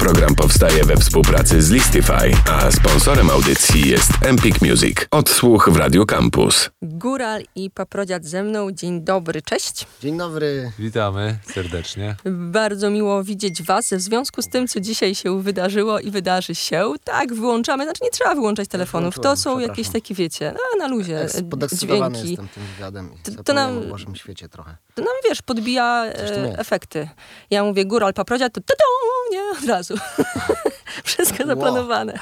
Program powstaje we współpracy z Listify, a sponsorem audycji jest Empik Music. Odsłuch w Radio Campus. Góral i Paprodziad ze mną. Dzień dobry, cześć. Dzień dobry. Witamy serdecznie. Bardzo miło widzieć Was. W związku z tym, co dzisiaj się wydarzyło i wydarzy się, tak, wyłączamy, znaczy nie trzeba wyłączać telefonów. To są jakieś takie, wiecie, no, na luzie Podekscytowany dźwięki. jestem tym wywiadem i To- to, nam- o Bożym świecie trochę. To nam, wiesz, podbija e, efekty. Ja mówię góral, paprodziad, to tudu, nie, od razu. Wszystko zaplanowane.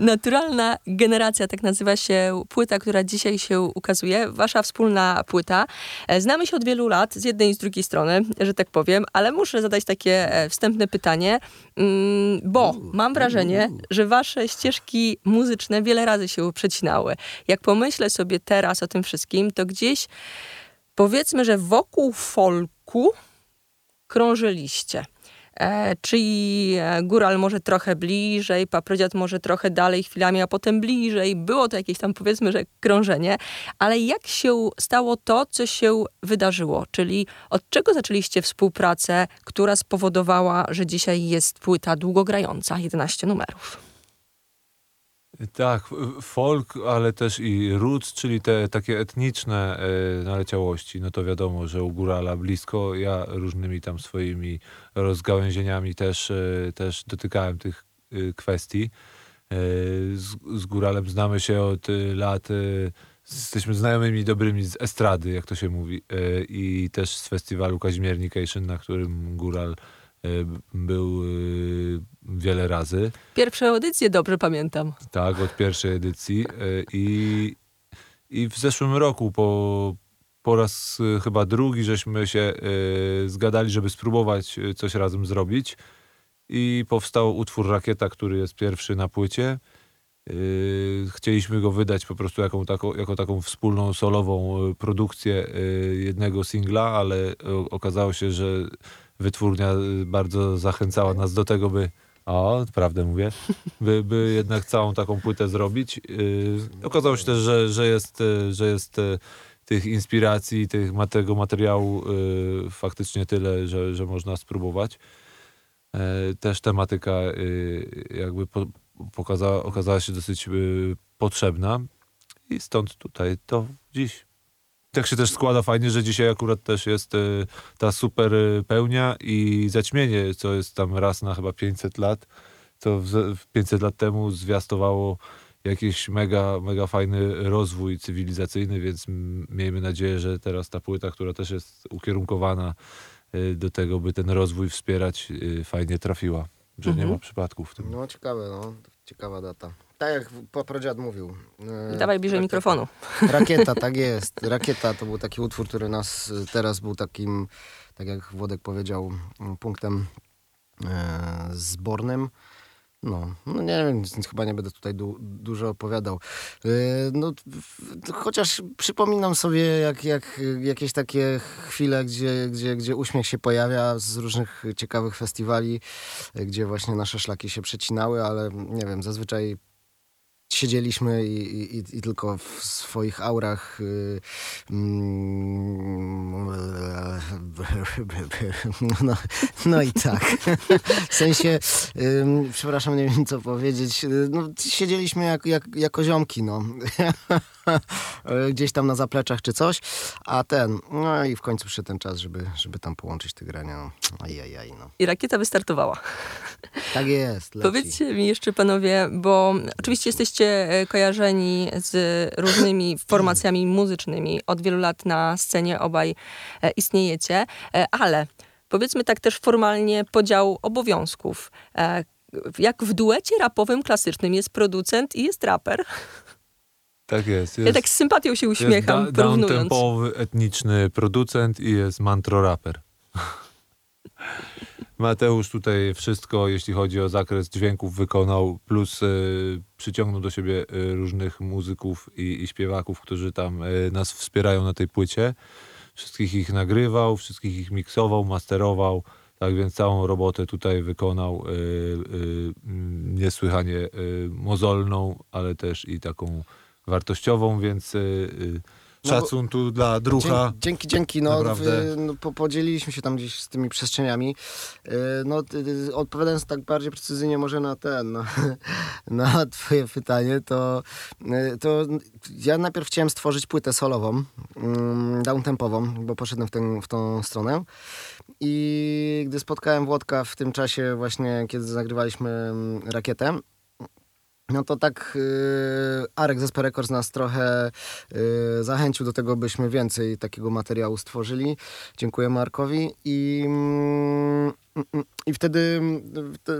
Naturalna generacja, tak nazywa się płyta, która dzisiaj się ukazuje. Wasza wspólna płyta. E, Znamy się od wielu lat, z jednej i z drugiej strony, że tak powiem, ale muszę zadać takie e, wstępne pytanie, mm, bo mam wrażenie, że wasze ścieżki muzyczne wiele razy się przecinały. Jak pomyślę sobie teraz o tym wszystkim, to gdzieś powiedzmy, że wokół folku krążyliście. E, czyli e, góral może trochę bliżej, paprodziad może trochę dalej chwilami, a potem bliżej. Było to jakieś tam powiedzmy, że krążenie. Ale jak się stało to, co się wydarzyło? Czyli od czego zaczęliście współpracę, która spowodowała, że dzisiaj jest płyta długogrająca, 11 numerów? Tak, folk, ale też i roots, czyli te takie etniczne e, naleciałości. No to wiadomo, że u Górala blisko. Ja różnymi tam swoimi rozgałęzieniami też, e, też dotykałem tych e, kwestii. Z, z Góralem znamy się od lat. Jesteśmy znajomymi dobrymi z estrady, jak to się mówi. I też z festiwalu Kazimiernication, na którym Góral był e, wiele razy. Pierwsze audycje dobrze pamiętam. Tak, od pierwszej edycji. y, I, i w zeszłym roku po, po raz y, chyba drugi żeśmy się y, zgadali, żeby spróbować y, coś razem zrobić. I powstał utwór Rakieta, który jest pierwszy na płycie. Y, Chcieliśmy go wydać po prostu jako taką, jako taką wspólną solową y, produkcję y, jednego singla, ale okazało się, że wytwórnia y, bardzo zachęcała nas do tego, by o, prawdę mówię. By, by jednak całą taką płytę zrobić. Yy, okazało się też, że, że jest, yy, że jest tych inspiracji, tych, tego materiału faktycznie tyle, że, że można spróbować. Yy, też tematyka jakby po, pokazała, okazała się dosyć potrzebna i stąd tutaj to dziś. Tak się też składa fajnie, że dzisiaj akurat też jest y, ta super y, pełnia i zaćmienie, co jest tam raz na chyba 500 lat, co w, w 500 lat temu zwiastowało jakiś mega, mega fajny rozwój cywilizacyjny, więc miejmy nadzieję, że teraz ta płyta, która też jest ukierunkowana y, do tego, by ten rozwój wspierać, y, fajnie trafiła. Że nie Mhm. ma przypadków w tym. No ciekawe, no. Ciekawa data. Tak jak Paprodziad mówił. e, Dawaj bliżej rakieta. mikrofonu. Rakieta, tak jest. Rakieta to był taki utwór, który nas teraz był takim, tak jak Włodek powiedział, m, punktem e, zbornym. No, no nie wiem, więc chyba nie będę tutaj du- dużo opowiadał. E, no, chociaż przypominam sobie jak, jak, jakieś takie chwile, gdzie, gdzie, gdzie uśmiech się pojawia z różnych ciekawych festiwali, e, gdzie właśnie nasze szlaki się przecinały, ale nie wiem, zazwyczaj siedzieliśmy i, i, i- tylko w swoich aurach y, mm, no, no i tak. W sensie, przepraszam, nie wiem co powiedzieć, no, siedzieliśmy jak, jak, jako ziomki, no. Gdzieś tam na zapleczach czy coś, a ten, no i w końcu przyszedł ten czas, żeby, żeby tam połączyć te grania, no. Ajajaj, no. I rakieta wystartowała. Tak jest, leci. Powiedzcie mi jeszcze, panowie, bo oczywiście jesteście e, kojarzeni z różnymi formacjami muzycznymi. Od wielu lat na scenie obaj e, istniejecie, e, ale powiedzmy tak też formalnie podział obowiązków. Jak w duecie rapowym klasycznym jest producent i jest raper. Tak jest. Ja jest tak z sympatią się jest uśmiecham, da- porównując. etniczny producent i jest mantro-raper. Mateusz tutaj wszystko, jeśli chodzi o zakres dźwięków, wykonał, plus y, przyciągnął do siebie y, różnych muzyków i, i śpiewaków, którzy tam y, nas wspierają na tej płycie. Wszystkich ich nagrywał, wszystkich ich miksował, masterował. Tak więc całą robotę tutaj wykonał mm, niesłychanie mozolną, ale też i taką wartościową, więc y, y, Szacun tu dla drucha. Dzięki, dzięki. No, w, no, po, podzieliliśmy się tam gdzieś z tymi przestrzeniami. Yy, No, ty- ty- odpowiadając tak bardziej precyzyjnie może na ten, no, na twoje pytanie, to, to ja najpierw chciałem stworzyć płytę solową, mm, downtempową, bo poszedłem w, tę, w tą stronę. I gdy spotkałem Włodka w tym czasie właśnie, kiedy nagrywaliśmy mm, Rakietę, no to tak yy, Arek ze Sper Records nas trochę yy, zachęcił do tego, byśmy więcej takiego materiału stworzyli. Dziękuję Markowi. I, mm, mm, i wtedy mm, te,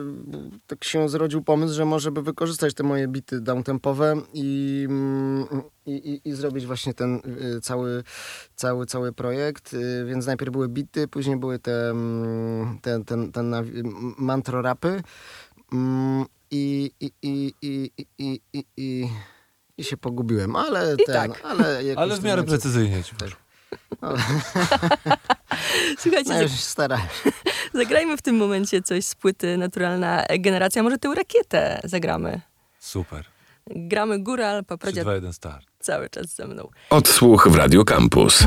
tak się zrodził pomysł, że może by wykorzystać te moje bity downtempowe i, mm, i, i, zrobić właśnie ten y, cały, cały, cały projekt. Y, Więc najpierw były bity, później były te, mm, te, ten, ten nawi- m- mantrorapy. Mm, i, i, i, i, i, i, i, i się pogubiłem, ale I ten, tak. ale, ale w miarę znaczy- precyzyjnie ci no. Słuchajcie, no, zagrajmy w tym momencie coś z płyty Naturalna Generacja. Może tę rakietę zagramy. Super. Gramy Góral, Paprodzia. 3, 2, 1, start. Cały czas ze mną. Odsłuch w Radio Campus.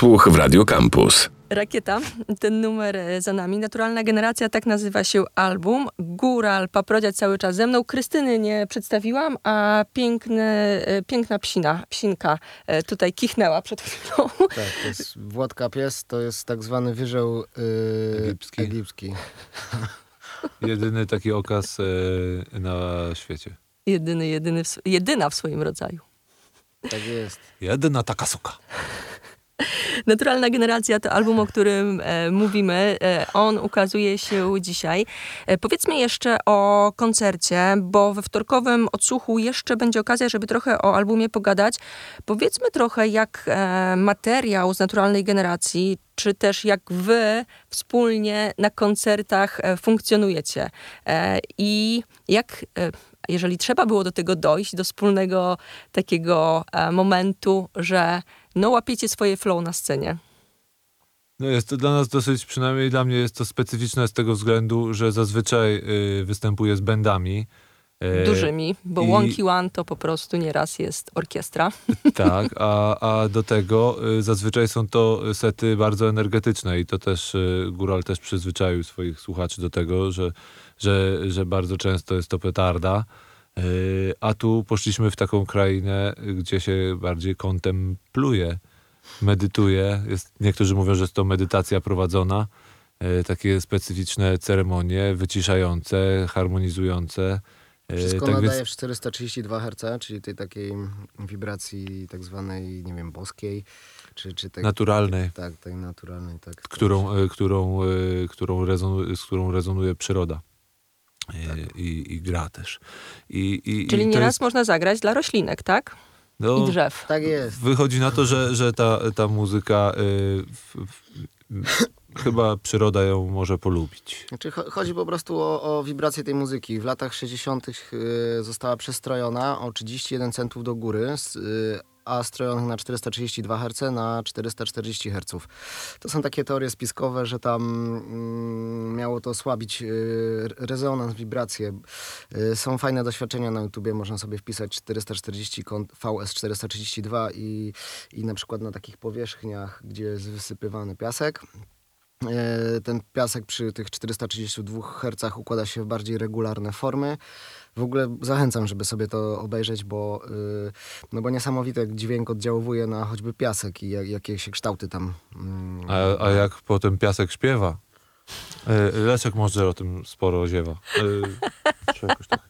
Odsłuch w Radio Campus. Rakieta, ten numer e, za nami. Naturalna Generacja, tak nazywa się album. Góral, Paprodzia cały czas ze mną. Krystyny nie przedstawiłam, a piękne, e, piękna psina, psinka e, tutaj kichnęła przed chwilą. Tak, to jest Włodka Pies, to jest tak zwany wyrzeł yy, Egipski. egipski. Jedyny taki okaz e, na świecie. Jedyny, jedyny, w, jedyna w swoim rodzaju. Tak jest. Jedyna taka suka. Naturalna Generacja to album, o którym e, mówimy. E, on ukazuje się dzisiaj. E, powiedzmy jeszcze o koncercie, bo we wtorkowym odsłuchu jeszcze będzie okazja, żeby trochę o albumie pogadać. Powiedzmy trochę, jak e, materiał z Naturalnej Generacji, czy też jak wy wspólnie na koncertach e, funkcjonujecie e, i jak, jeżeli trzeba było do tego dojść, do wspólnego takiego e, momentu, że no łapiecie swoje flow na scenie. No jest to dla nas dosyć, przynajmniej dla mnie jest to specyficzne z tego względu, że zazwyczaj y, występuję z bandami. E, dużymi, bo i- Wonky One to po prostu nieraz jest orkiestra. Tak, a, a do tego y, zazwyczaj są to sety bardzo energetyczne i to też y, Góral też przyzwyczaił swoich słuchaczy do tego, że, że, że bardzo często jest to petarda. Y, A tu poszliśmy w taką krainę, gdzie się bardziej kontempluje, medytuje. Jest, niektórzy mówią, że jest to medytacja prowadzona. Y, Takie specyficzne ceremonie, wyciszające, harmonizujące. Y, Wszystko tak więc- nadaje w 432 Hz, czyli tej takiej wibracji tak zwanej, nie wiem, boskiej, czy, czy tej, Naturalnej. Tak, tej naturalnej, tak. którą, którą, którą rezonu, z którą rezonuje przyroda. I, Tak. i, i gra też. I, i, Czyli i nieraz jest, można zagrać dla roślinek, tak? no, I drzew. Tak jest. Wychodzi na to, że, że ta, ta muzyka y, w, w, chyba przyroda ją może polubić. Znaczy, cho- chodzi po prostu o, o wibrację tej muzyki. W latach 60. y, została przestrojona o 31 centów do góry, y, a strojonych na 432 Hz na 440 Hz. To są takie teorie spiskowe, że tam mm, miało to osłabić y, rezonans, wibracje. Y, są fajne doświadczenia na YouTubie, można sobie wpisać 440 kąt VS 432 i, i na przykład na takich powierzchniach, gdzie jest wysypywany piasek, E, Ten piasek przy tych 432 Hz układa się w bardziej regularne formy. W ogóle zachęcam, żeby sobie to obejrzeć, bo, y, no bo niesamowite dźwięk oddziałuje na choćby piasek i jak, jakie się kształty tam. mm, A, a jak potem piasek śpiewa? Y, Leszek może o tym sporo ziewa. Y, czy jakoś tak,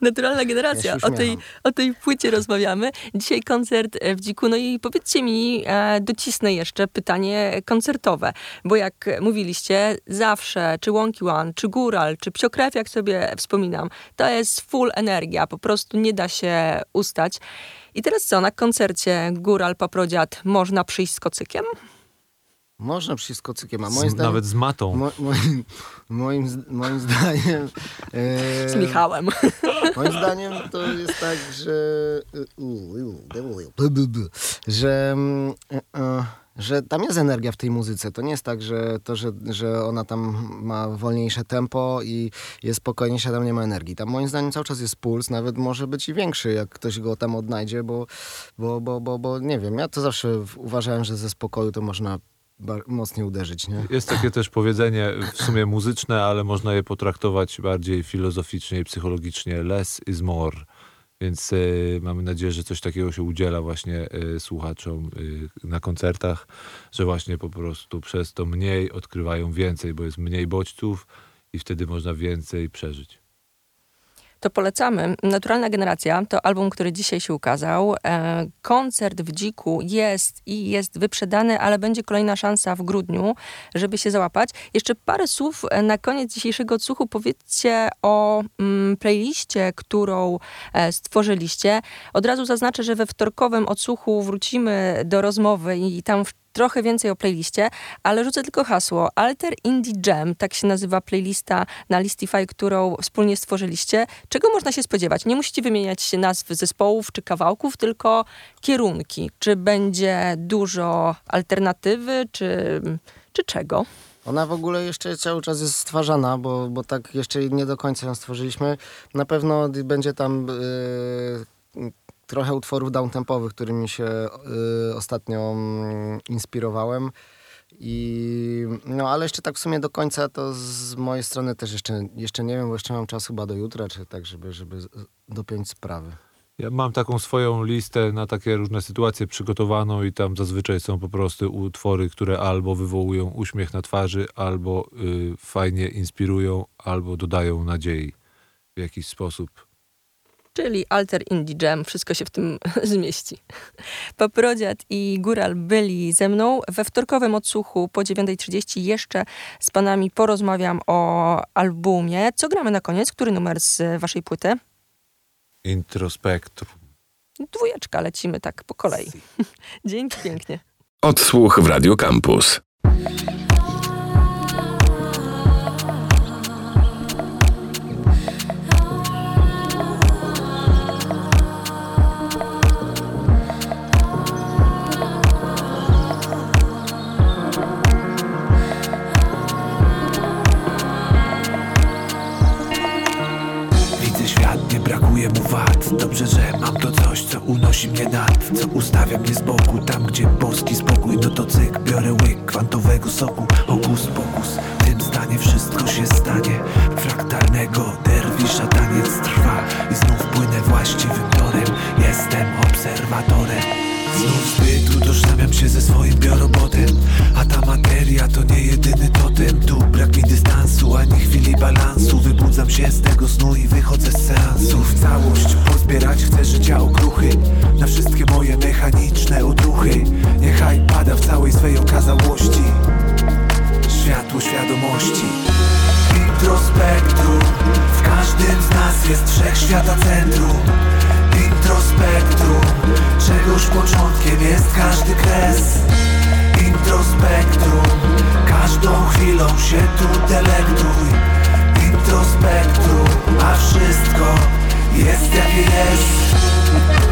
Naturalna generacja. Ja o, tej, o tej płycie rozmawiamy. Dzisiaj koncert e, w Dziku. No i powiedzcie mi, e, docisnę jeszcze pytanie koncertowe. Bo jak mówiliście, zawsze, czy Wonky One, czy Góral, czy Psiokrew, jak sobie wspominam, to jest full energia. Po prostu nie da się ustać. I teraz co, na koncercie Góral Paprodziad można przyjść z kocykiem? Można przyjść z kocykiem, a z, moim zdaniem... nawet z matą. Mo, moim, moim, z- moim zdaniem... e, Z Michałem. Moim zdaniem to jest tak, że. Że, że tam jest energia w tej muzyce. To nie jest tak, że to, że, że ona tam ma wolniejsze tempo i jest spokojniejsza, tam nie ma energii. Tam moim zdaniem cały czas jest puls, nawet może być i większy, jak ktoś go tam odnajdzie, bo, bo, bo, bo, bo nie wiem. Ja to zawsze uważałem, że ze spokoju to można mocniej uderzyć, nie? Jest takie też powiedzenie w sumie muzyczne, ale można je potraktować bardziej filozoficznie i psychologicznie. Less is more. Więc y, mamy nadzieję, że coś takiego się udziela właśnie y, słuchaczom y, na koncertach, że właśnie po prostu przez to mniej odkrywają więcej, bo jest mniej bodźców i wtedy można więcej przeżyć. To polecamy. Naturalna Generacja to album, który dzisiaj się ukazał. E, koncert w Dziku jest i jest wyprzedany, ale będzie kolejna szansa w grudniu, żeby się załapać. Jeszcze parę słów e, na koniec dzisiejszego odsłuchu. Powiedzcie o mm, playliście, którą e, stworzyliście. Od razu zaznaczę, że we wtorkowym odsłuchu wrócimy do rozmowy i tam w trochę więcej o playliście, ale rzucę tylko hasło Alter Indie Jam, tak się nazywa playlista na Listify, którą wspólnie stworzyliście. Czego można się spodziewać? Nie musicie wymieniać nazw zespołów czy kawałków, tylko kierunki. Czy będzie dużo alternatywy, czy, czy czego? Ona w ogóle jeszcze cały czas jest stwarzana, bo, bo tak jeszcze nie do końca ją stworzyliśmy. Na pewno będzie tam y, trochę utworów downtempowych, którymi się y, ostatnio mm, inspirowałem. I, no ale jeszcze tak w sumie do końca to z mojej strony też jeszcze, jeszcze nie wiem, bo jeszcze mam czas chyba do jutra, czy tak, żeby, żeby dopiąć sprawy. Ja mam taką swoją listę na takie różne sytuacje przygotowaną i tam zazwyczaj są po prostu utwory, które albo wywołują uśmiech na twarzy, albo y, fajnie inspirują, albo dodają nadziei w jakiś sposób. Czyli Alter Indie Jam, wszystko się w tym zmieści. Paprodziad i Góral byli ze mną. We wtorkowym odsłuchu po 9.30 jeszcze z panami porozmawiam o albumie. Co gramy na koniec? Który numer z waszej płyty? Introspektrum. Dwójeczka, lecimy tak po kolei. Dzięki pięknie. Odsłuch w Radio Campus. Nad Co ustawia mnie z boku, tam gdzie boski spokój No to cyk, biorę łyk kwantowego soku. Hokus pokus, jest jakie jest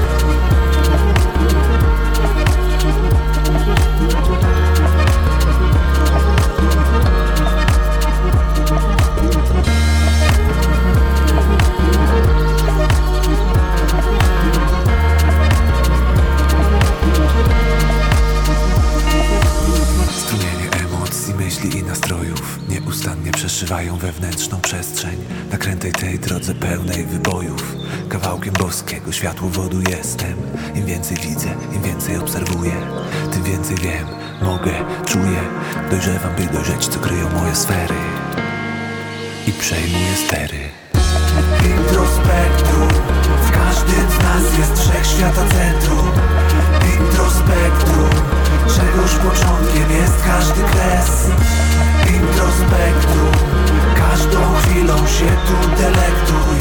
boskiego światłowodu jestem. Im więcej widzę, im więcej obserwuję Tym więcej wiem, mogę, czuję. Dojrzewam, by dojrzeć, co kryją moje sfery. I przejmuję stery. Introspektrum W każdym z nas jest wszechświata centrum. Introspektrum Czegoż początkiem jest każdy kres. Introspektrum Każdą chwilą się tu delektuj.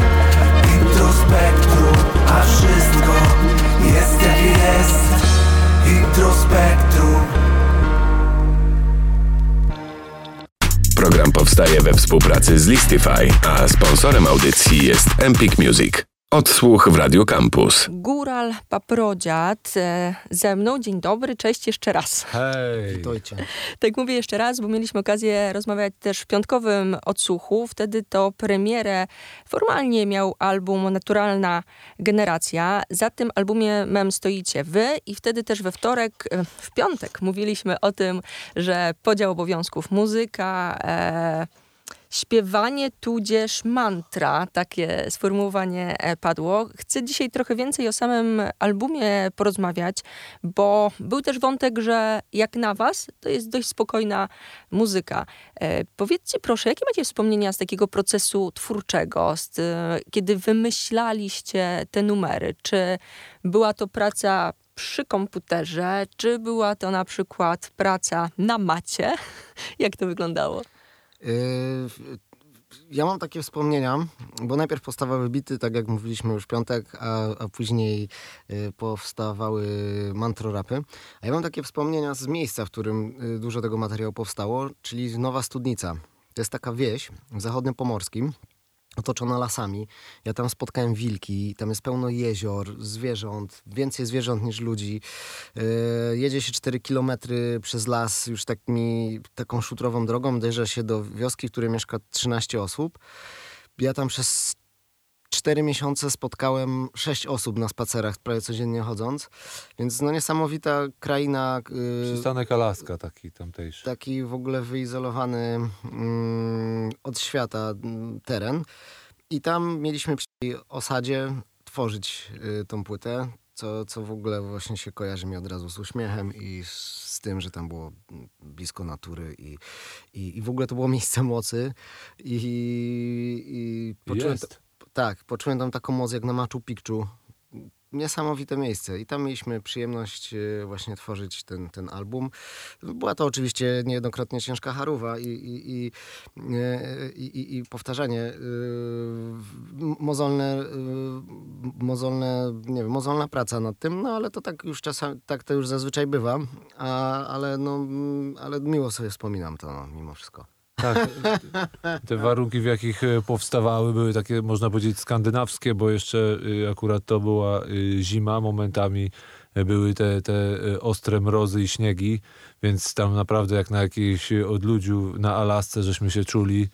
Introspektrum A wszystko jest jakie jest. Introspektrum Program powstaje we współpracy z Listify, a sponsorem audycji jest Empik Music. Odsłuch w Radio Campus. Góral Paprodziad e, ze mną. Dzień dobry, cześć jeszcze raz. Hej! Witajcie. Tak mówię jeszcze raz, bo mieliśmy okazję rozmawiać też w piątkowym odsłuchu. Wtedy to premierę formalnie miał album Naturalna Generacja. Za tym albumie mem stoicie wy i wtedy też we wtorek, e, w piątek mówiliśmy o tym, że podział obowiązków muzyka, e, śpiewanie tudzież mantra, takie sformułowanie e, padło. Chcę dzisiaj trochę więcej o samym albumie porozmawiać, bo był też wątek, że jak na was, to jest dość spokojna muzyka. E, powiedzcie proszę, jakie macie wspomnienia z takiego procesu twórczego, z, e, kiedy wymyślaliście te numery? Czy była to praca przy komputerze, czy była to na przykład praca na macie? Jak to wyglądało? Yy, ja mam takie wspomnienia, bo najpierw powstawały bity, tak jak mówiliśmy już piątek, a, a później yy, powstawały mantrorapy. A ja mam takie wspomnienia z miejsca, w którym yy, dużo tego materiału powstało, czyli Nowa Studnica. To jest taka wieś w zachodnim Pomorskim, otoczona lasami. Ja tam spotkałem wilki, tam jest pełno jezior, zwierząt, więcej zwierząt niż ludzi. Yy, jedzie się 4 kilometry przez las już takimi, taką szutrową drogą, dojeżdża się do wioski, w której mieszka 13 osób. Ja tam przez 4 miesiące spotkałem 6 osób na spacerach, prawie codziennie chodząc. Więc no niesamowita kraina. yy, Przystanek Alaska taki tamtejszy. taki w ogóle wyizolowany mm, od świata mm, teren. I tam mieliśmy przy tej osadzie tworzyć y, tą płytę, co, co w ogóle właśnie się kojarzy mi od razu z uśmiechem i z, tym, że tam było blisko natury i, i, i w ogóle to było miejsce mocy. I, i poczułem, Jest. Tak, poczułem tam taką moc jak na Machu Picchu. Niesamowite miejsce i tam mieliśmy przyjemność e, właśnie tworzyć ten, ten album. Była to oczywiście niejednokrotnie ciężka harówa i, i, e, i, i, i powtarzanie e, mozolne, mozolne, nie wiem, mozolna praca nad tym, no ale to tak już czasami, tak to już zazwyczaj bywa, a, ale no, mm, ale miło sobie wspominam to no, mimo wszystko. Tak, te warunki, w jakich e, powstawały, były takie, można powiedzieć, skandynawskie, bo jeszcze y, akurat to była y, zima, momentami e, były te, te e, ostre mrozy i śniegi, więc tam naprawdę jak na jakiejś odludziu na Alasce żeśmy się czuli.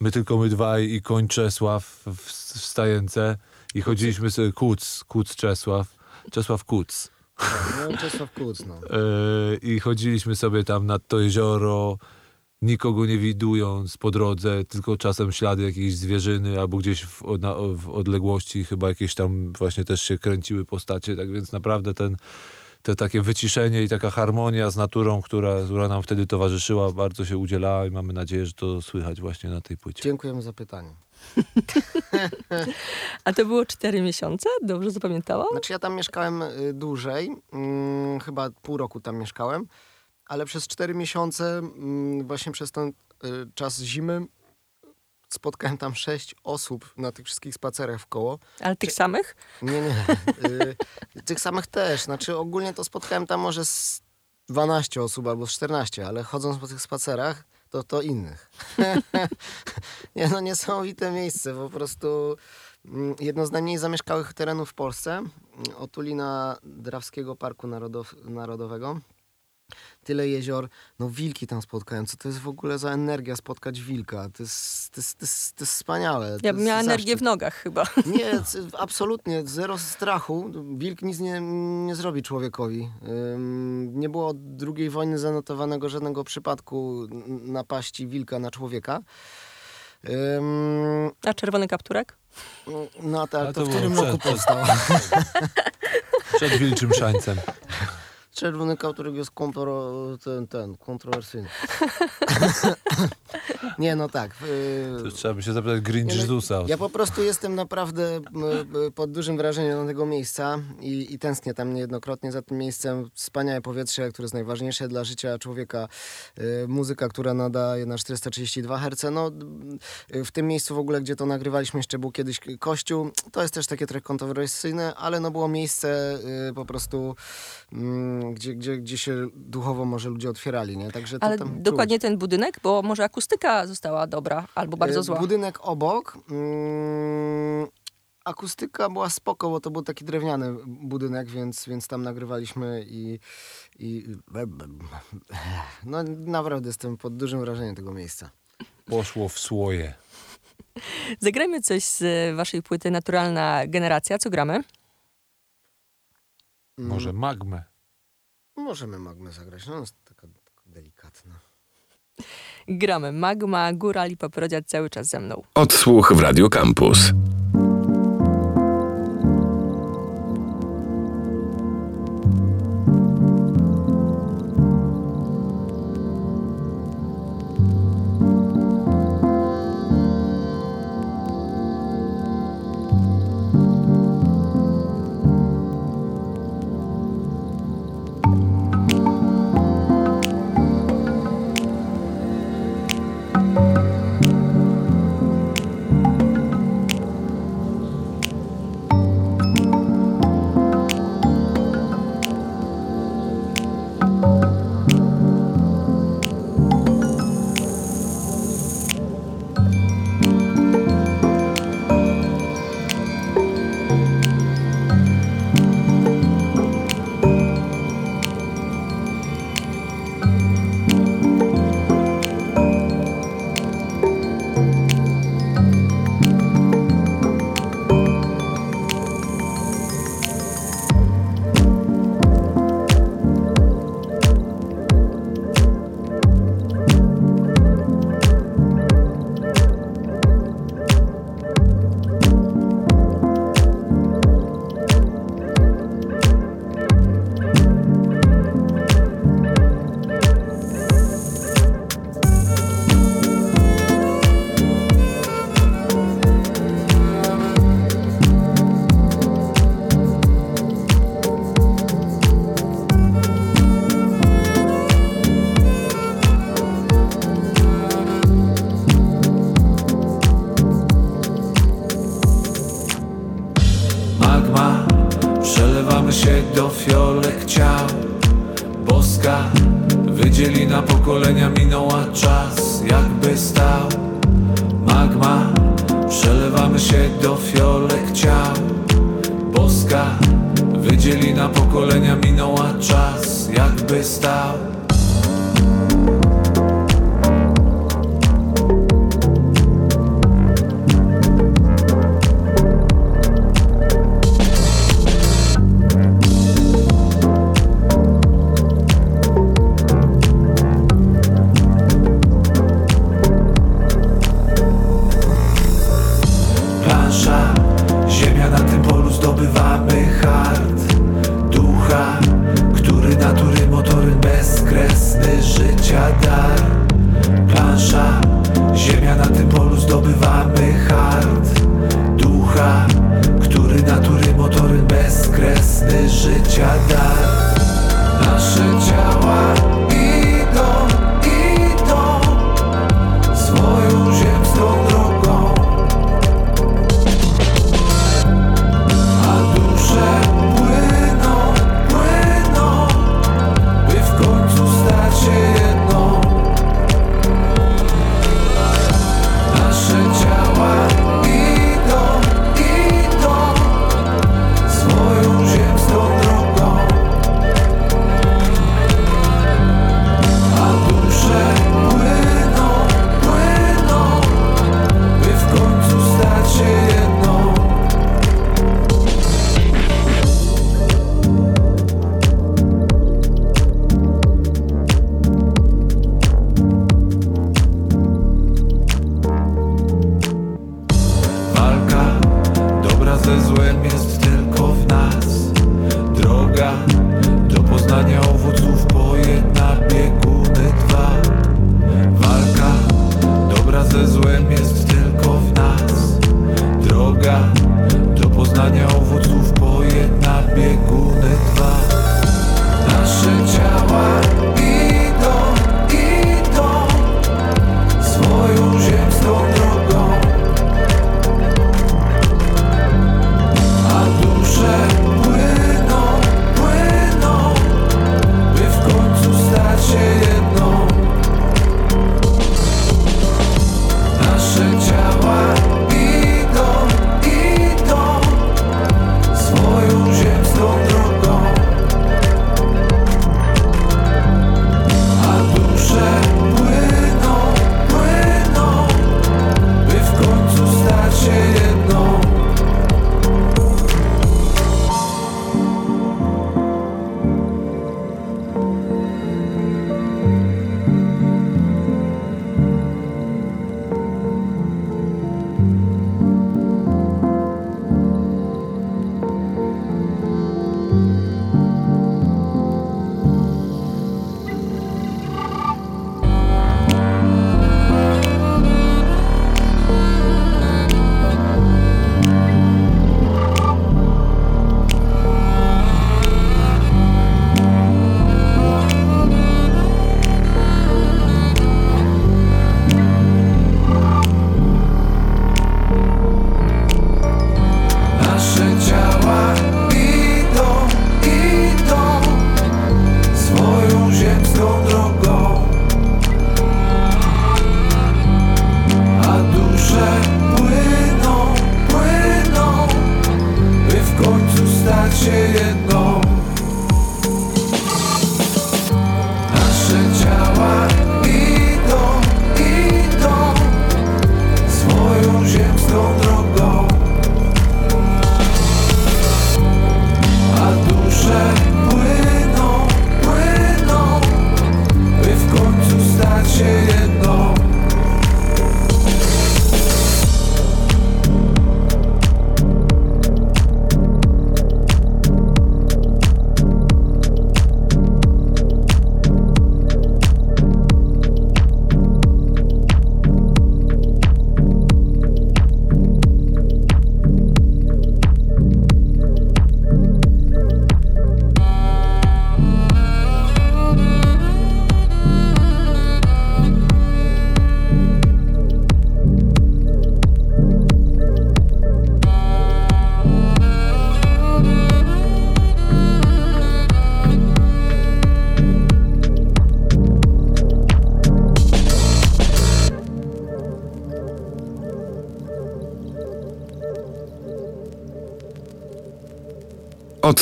My tylko my dwaj i koń Czesław w, w stajence i chodziliśmy sobie, Kuc, Kuc Czesław, Czesław Kuc. Tak, no Czesław Kuc, no. E, i chodziliśmy sobie tam nad to jezioro, nikogo nie widując po drodze, tylko czasem ślady jakiejś zwierzyny albo gdzieś w, na, w odległości chyba jakieś tam właśnie też się kręciły postacie, tak więc naprawdę ten te takie wyciszenie i taka harmonia z naturą, która, która nam wtedy towarzyszyła, bardzo się udzielała i mamy nadzieję, że to słychać właśnie na tej płycie. Dziękujemy za pytanie. A to było cztery miesiące? Dobrze zapamiętałam? Znaczy ja tam mieszkałem y, dłużej, mm, chyba pół roku tam mieszkałem, ale przez cztery miesiące, mm, właśnie przez ten y, czas zimy, spotkałem tam sześć osób na tych wszystkich spacerach w koło. Ale tych samych? Nie, nie. Y, tych samych też. Znaczy ogólnie to spotkałem tam może z 12 osób albo z 14, ale chodząc po tych spacerach, to to innych. nie no, niesamowite miejsce. Po prostu mm, jedno z najmniej zamieszkałych terenów w Polsce. mm, Otulina Drawskiego Parku Narodow Narodowego. Tyle jezior. No wilki tam spotkałem. Co to jest w ogóle za energia spotkać wilka? To jest, to jest, to jest, to jest wspaniałe. To Ja bym miała energię w nogach chyba. Nie, absolutnie, zero strachu. Wilk nic nie, nie zrobi człowiekowi. Nie było od II wojny zanotowanego żadnego przypadku napaści wilka na człowieka. A czerwony kapturek? no A tak, to to w którym przed- roku powstał? Przed Wilczym Szańcem. Czerwony kapturek jest kontro, ten, ten, kontrowersyjny. nie, no tak. To y, trzeba by się zapytać Green Nie, Jezusa. Ja po prostu jestem naprawdę pod dużym wrażeniem tego miejsca i, i tęsknię tam niejednokrotnie za tym miejscem. Wspaniałe powietrze, które jest najważniejsze dla życia człowieka. Y, muzyka, która nadaje na 432 Hz. No, y, w tym miejscu w ogóle, gdzie to nagrywaliśmy, jeszcze był kiedyś kościół. To jest też takie trochę kontrowersyjne, ale no było miejsce y, po prostu, mm, gdzie, gdzie, gdzie się duchowo może ludzie otwierali, nie? Także to Ale tam czuć. dokładnie ten budynek, bo może akustyka została dobra albo bardzo E, zła. Budynek obok. Mm, akustyka była spoko, bo to był taki drewniany budynek, więc, więc tam nagrywaliśmy i, i no naprawdę jestem pod dużym wrażeniem tego miejsca. Poszło w słoje. Zagrajmy coś z waszej płyty Naturalna Generacja. Co gramy? Mm, Może magmę. Możemy magmę zagrać, no jest taka, taka delikatna. Gramy Magma, Góra, Lipa, Prodziad cały czas ze mną. Odsłuch w Radio Campus.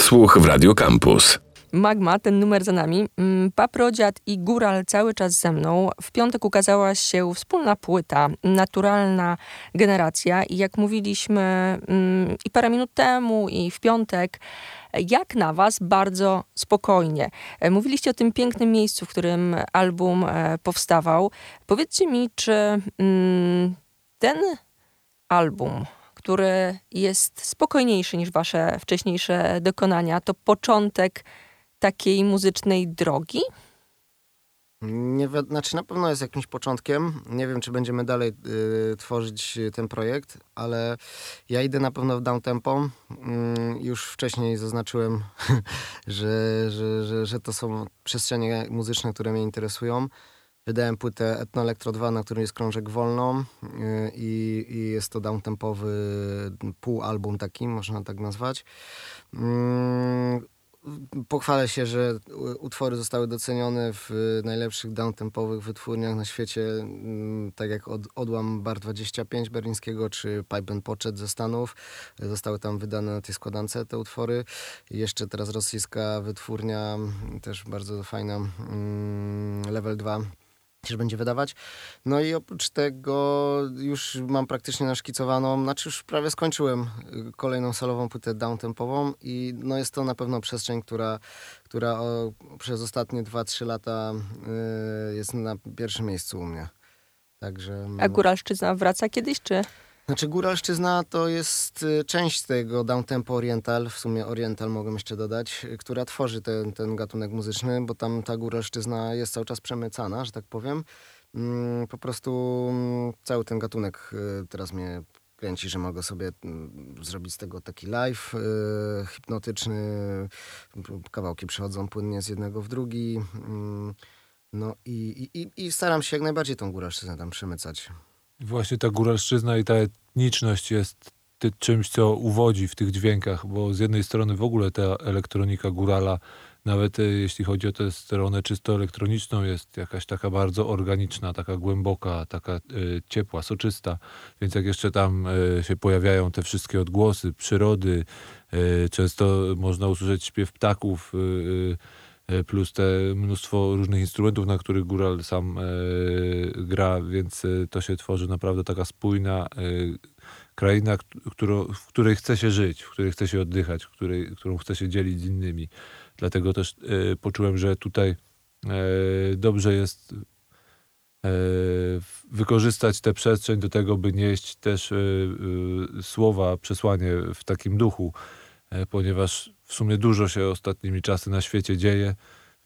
Odsłuch w Radio Campus. Magma, ten numer za nami. Mm, Paprodziad i Góral cały czas ze mną. W piątek ukazała się wspólna płyta, naturalna generacja. I jak mówiliśmy mm, i parę minut temu, i w piątek, jak na was bardzo spokojnie. E, Mówiliście o tym pięknym miejscu, w którym album e, powstawał. Powiedzcie mi, czy mm, ten album, który jest spokojniejszy niż wasze wcześniejsze dokonania, to początek takiej muzycznej drogi? Nie znaczy na pewno jest jakimś początkiem. Nie wiem, czy będziemy dalej y, tworzyć y, ten projekt, ale ja idę na pewno w down tempo. Mm, już wcześniej zaznaczyłem, że, że, że, że to są przestrzenie muzyczne, które mnie interesują. Wydałem płytę Etno Elektro 2, na którym jest krążek wolno y, i, i jest to down tempowy półalbum taki, można tak nazwać. Mm, Pochwalę się, że utwory zostały docenione w najlepszych downtempowych wytwórniach na świecie, mm, tak jak od, Odłam Bar 25 berlińskiego czy Pipe and Pocket ze Stanów. Zostały tam wydane na tej składance te utwory. Jeszcze teraz rosyjska wytwórnia, też bardzo fajna, mm, Level 2 też będzie wydawać. No i oprócz tego już mam praktycznie naszkicowaną, znaczy już prawie skończyłem y, kolejną salową płytę downtempową i no jest to na pewno przestrzeń, która, która o, przez ostatnie 2-3 lata y, jest na pierwszym miejscu u mnie. Także... A Góralszczyzna wraca kiedyś, czy? Znaczy Góralszczyzna to jest y, część tego downtempo oriental, w sumie oriental mogę jeszcze dodać, y, która tworzy ten, ten gatunek muzyczny, bo tam ta Góralszczyzna jest cały czas przemycana, że tak powiem. Mm, Po prostu mm, cały ten gatunek y, teraz mnie kręci, że mogę sobie mm, zrobić z tego taki live hipnotyczny. Kawałki przechodzą płynnie z jednego w drugi. No i, i, i- staram się jak najbardziej tą Góralszczyznę tam przemycać. Właśnie ta góralszczyzna i ta etniczność jest ty, czymś, co uwodzi w tych dźwiękach, bo z jednej strony w ogóle ta elektronika górala, nawet e, jeśli chodzi o tę stronę czysto elektroniczną, jest jakaś taka bardzo organiczna, taka głęboka, taka e, ciepła, soczysta. Więc jak jeszcze tam e, się pojawiają te wszystkie odgłosy przyrody, często można usłyszeć śpiew ptaków, plus te mnóstwo różnych instrumentów, na których góral sam e, gra, więc e, to się tworzy naprawdę taka spójna e, kraina, w której chce się żyć, w której chce się oddychać, w której, którą chce się dzielić z innymi. Dlatego też e, poczułem, że tutaj e, dobrze jest e, wykorzystać tę przestrzeń do tego, by nieść też e, e, słowa, przesłanie w takim duchu, e, ponieważ w sumie dużo się ostatnimi czasy na świecie dzieje,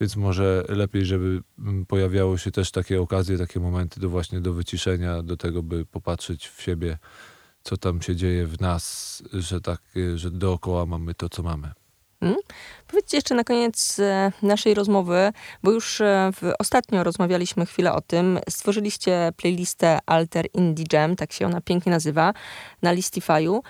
więc może lepiej, żeby mm, pojawiało się też takie okazje, takie momenty do właśnie do wyciszenia, do tego, by popatrzeć w siebie, co tam się dzieje w nas, że tak, e, że dookoła mamy to, co mamy. Powiedzcie jeszcze na koniec e, naszej rozmowy, bo już e, w, ostatnio rozmawialiśmy chwilę o tym. Stworzyliście playlistę Alter Indie Jam, tak się ona pięknie nazywa, na Listify'u.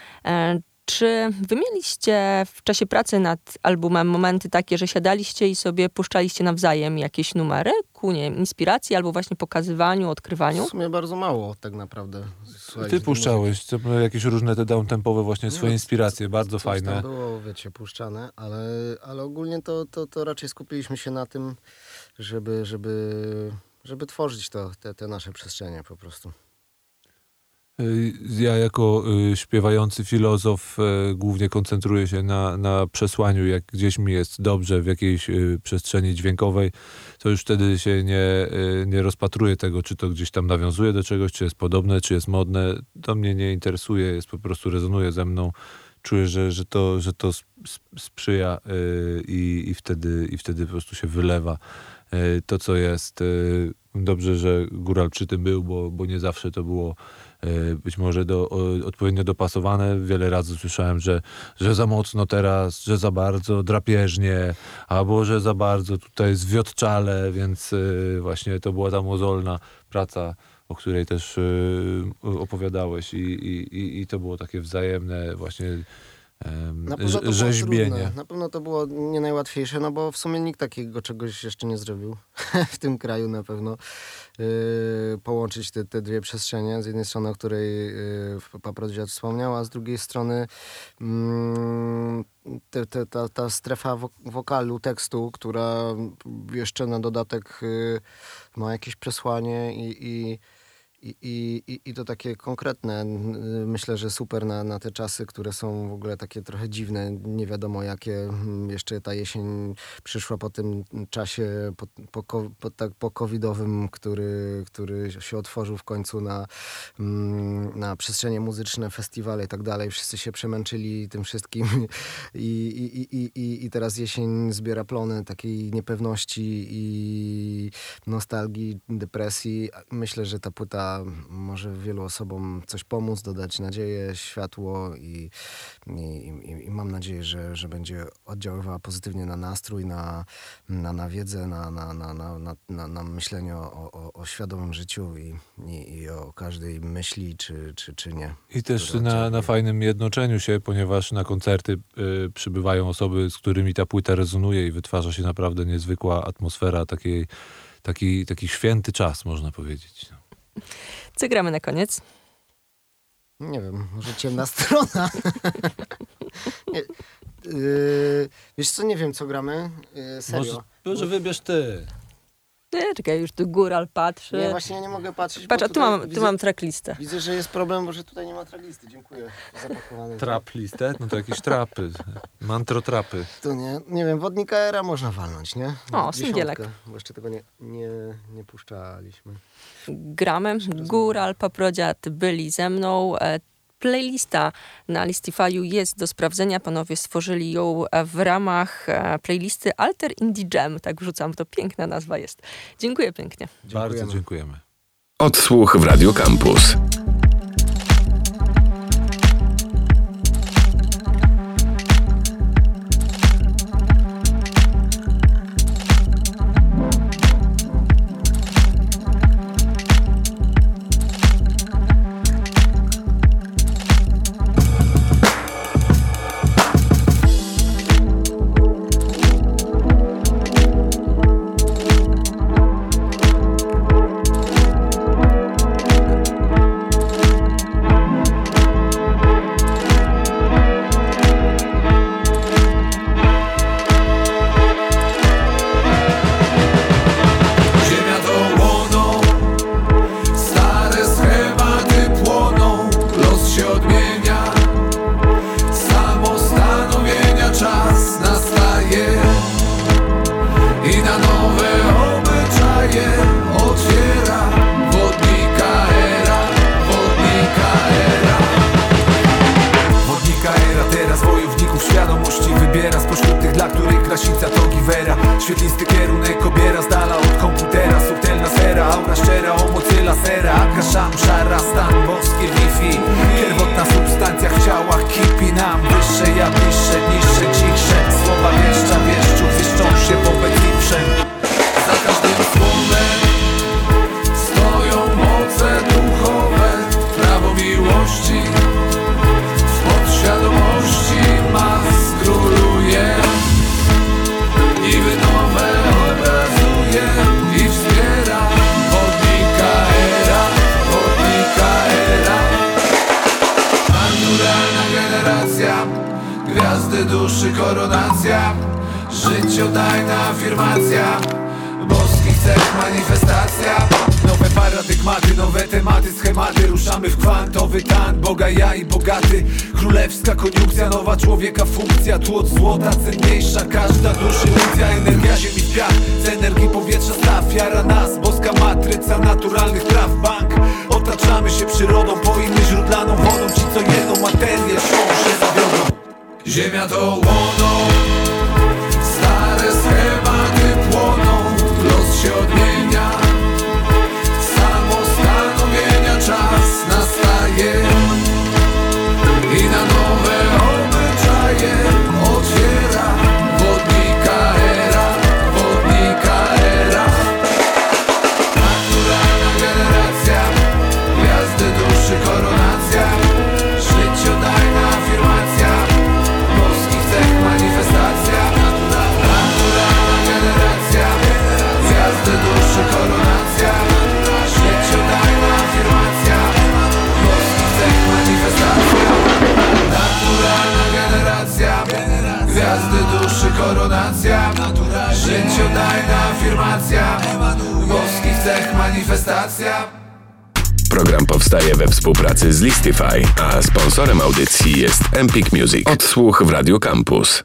Czy wy mieliście w czasie pracy nad albumem momenty takie, że siadaliście i sobie puszczaliście nawzajem jakieś numery ku nie inspiracji albo właśnie pokazywaniu, odkrywaniu? W sumie bardzo mało tak naprawdę. Słuchajcie, Ty puszczałeś co, jakieś różne te downtempowe właśnie swoje No, inspiracje, bardzo Coś fajne. Tam było, wiecie, puszczane, ale, ale ogólnie to, to, to raczej skupiliśmy się na tym, żeby, żeby, żeby tworzyć to, te, te nasze przestrzenie po prostu. Y, Ja jako y, śpiewający filozof y, głównie koncentruję się na, na przesłaniu, jak gdzieś mi jest dobrze w jakiejś przestrzeni dźwiękowej, to już wtedy się nie, nie rozpatruję tego, czy to gdzieś tam nawiązuje do czegoś, czy jest podobne, czy jest modne. To mnie nie interesuje, jest po prostu rezonuje ze mną. Czuję, że, że, to, że to sp- sp- sprzyja i, i, wtedy, i wtedy po prostu się wylewa to, co jest. Dobrze, że Góral przy tym był, bo, bo nie zawsze to było być może do, odpowiednio dopasowane. Wiele razy słyszałem, że, że za mocno teraz, że za bardzo drapieżnie, albo że za bardzo tutaj zwiotczale, więc e, właśnie to była ta mozolna praca, o której też e, opowiadałeś i, i, i, to było takie wzajemne właśnie Na pewno rzeźbienie. trudne. Na pewno to było nie najłatwiejsze, no bo w sumie nikt takiego czegoś jeszcze nie zrobił w tym kraju na pewno. Yy, połączyć te, te dwie przestrzenie, z jednej strony, o której yy, Paprodziad wspomniał, a z drugiej strony mm, te, te, ta, ta strefa wo- wokalu, tekstu, która jeszcze na dodatek yy, ma jakieś przesłanie i, i i, i, i- to takie konkretne, n- myślę, że super na, na te czasy, które są w ogóle takie trochę dziwne, nie wiadomo jakie. Mm, Jeszcze ta jesień przyszła po tym czasie, po, po, po, tak, po covidowym, który, który się otworzył w końcu na, mm, na przestrzenie muzyczne, festiwale i tak dalej. Wszyscy się przemęczyli tym wszystkim i, i, i- i, i teraz jesień zbiera plony takiej niepewności i nostalgii, depresji. Myślę, że ta płyta może wielu osobom coś pomóc, dodać nadzieję, światło i, i, i, i mam nadzieję, że, że będzie oddziaływała pozytywnie na nastrój, na, na, na wiedzę, na, na, na, na, na, na, myślenie o, o, o świadomym życiu i, i, i o każdej myśli czy, czy, czy nie. I też na, na fajnym jednoczeniu się, ponieważ na koncerty y, przybywają osoby, z którymi ta płyta rezonuje i wytwarza się naprawdę niezwykła atmosfera, takiej, taki, taki święty czas, można powiedzieć. Co gramy na koniec? Nie wiem, może ciemna strona. nie, yy, wiesz co, nie wiem co gramy. Yy, serio. Może, może wybierz ty. Nie, czekaj, już tu góral patrzy. Nie, właśnie ja nie mogę patrzeć. Patrz, a tu mam, tu widzę, mam tracklistę. Widzę, że jest problem, bo że tutaj nie ma traglisty. Dziękuję. Zapakowany. Trap listę? No to jakieś trapy. Mantro trapy. Tu nie, nie wiem, wodnika era można walnąć, nie? O, singielek. Bo jeszcze tego nie, nie, nie puszczaliśmy. Gramy. Góral, Paprodziad byli ze mną. Playlista na Listify'u jest do sprawdzenia. Panowie stworzyli ją w ramach e, playlisty Alter Indie Jam. Tak wrzucam, to piękna nazwa jest. Dziękuję pięknie. Bardzo dziękujemy. Odsłuch w Radio Campus. Od złota cenniejsza każda duszy iluzja Energia ziemi piach, z energii powietrza staw Wiara nas, boska matryca naturalnych praw. Bank, otaczamy się przyrodą Poimy źródlaną wodą. Ci co jedną materię szło się zawiodą. Ziemia to łono Życiodajna afirmacja Boskich cech manifestacja Program powstaje we współpracy z Listify, a sponsorem audycji jest Empik Music. Odsłuch w Radio Campus.